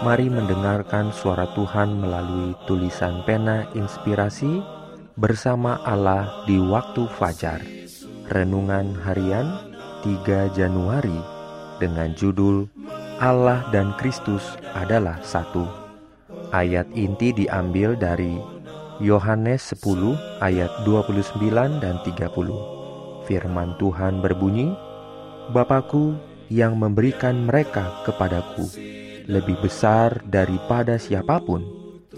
Mari mendengarkan suara Tuhan melalui tulisan pena inspirasi bersama Allah di waktu fajar. Renungan harian 3 Januari dengan judul Allah dan Kristus adalah satu. Ayat inti diambil dari Yohanes 10 ayat 29 dan 30. Firman Tuhan berbunyi, Bapakku yang memberikan mereka kepadaku lebih besar daripada siapa pun,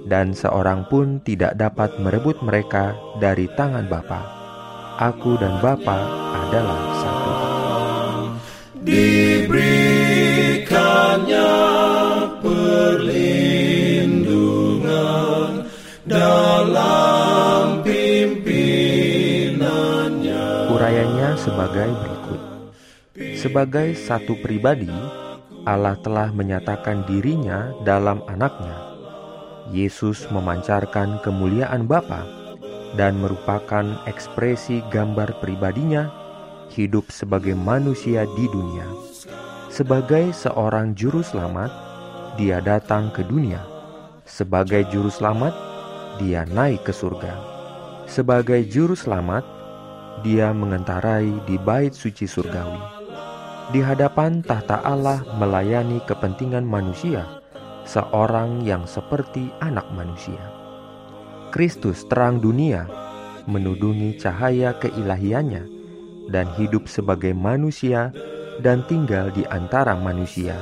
dan seorang pun tidak dapat merebut mereka dari tangan Bapa. Aku dan Bapa adalah satu. Diberikannya perlindungan dalam pimpinannya. Urayanya sebagai berikut. Sebagai satu pribadi, Allah telah menyatakan dirinya dalam anaknya. Yesus memancarkan kemuliaan Bapa dan merupakan ekspresi gambar pribadinya hidup sebagai manusia di dunia. Sebagai seorang juru selamat, dia datang ke dunia. Sebagai juru selamat, dia naik ke surga. Sebagai juru selamat, dia mengentarai di bait suci surgawi di hadapan tahta Allah melayani kepentingan manusia, seorang yang seperti anak manusia. Kristus terang dunia, menudungi cahaya keilahiannya, dan hidup sebagai manusia dan tinggal di antara manusia,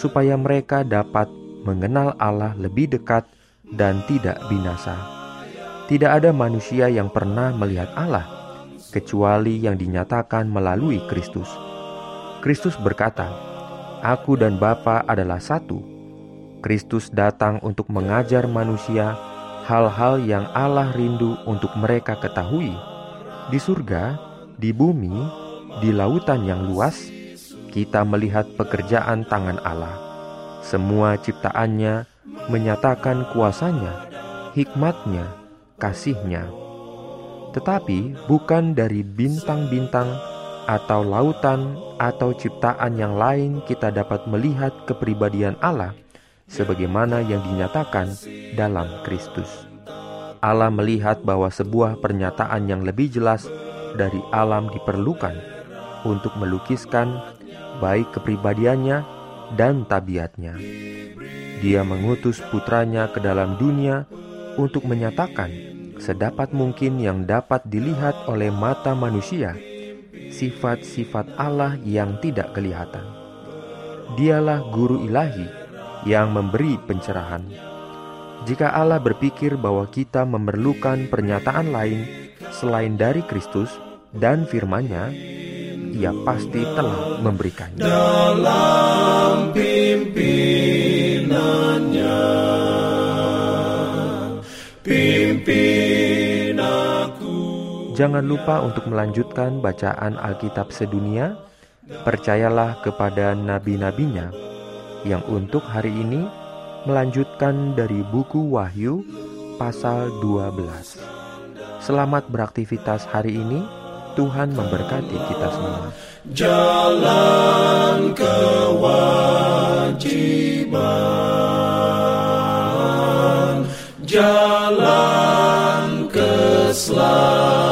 supaya mereka dapat mengenal Allah lebih dekat dan tidak binasa. Tidak ada manusia yang pernah melihat Allah, kecuali yang dinyatakan melalui Kristus Kristus berkata, "Aku dan Bapa adalah satu." Kristus datang untuk mengajar manusia hal-hal yang Allah rindu untuk mereka ketahui. Di surga, di bumi, di lautan yang luas, kita melihat pekerjaan tangan Allah. Semua ciptaannya menyatakan kuasanya, hikmatnya, kasihnya. Tetapi bukan dari bintang-bintang atau lautan atau ciptaan yang lain kita dapat melihat kepribadian Allah sebagaimana yang dinyatakan dalam Kristus. Allah melihat bahwa sebuah pernyataan yang lebih jelas dari alam diperlukan untuk melukiskan baik kepribadiannya dan tabiatnya. Dia mengutus putranya ke dalam dunia untuk menyatakan sedapat mungkin yang dapat dilihat oleh mata manusia sifat-sifat Allah yang tidak kelihatan. Dialah guru ilahi yang memberi pencerahan. Jika Allah berpikir bahwa kita memerlukan pernyataan lain selain dari Kristus dan firman-Nya, Ia pasti telah memberikannya. Dalam pimpinannya, Jangan lupa untuk melanjutkan bacaan Alkitab sedunia. Percayalah kepada nabi-nabinya yang untuk hari ini melanjutkan dari buku Wahyu pasal 12. Selamat beraktivitas hari ini. Tuhan memberkati kita semua. Jalan kewajiban, jalan keselamatan.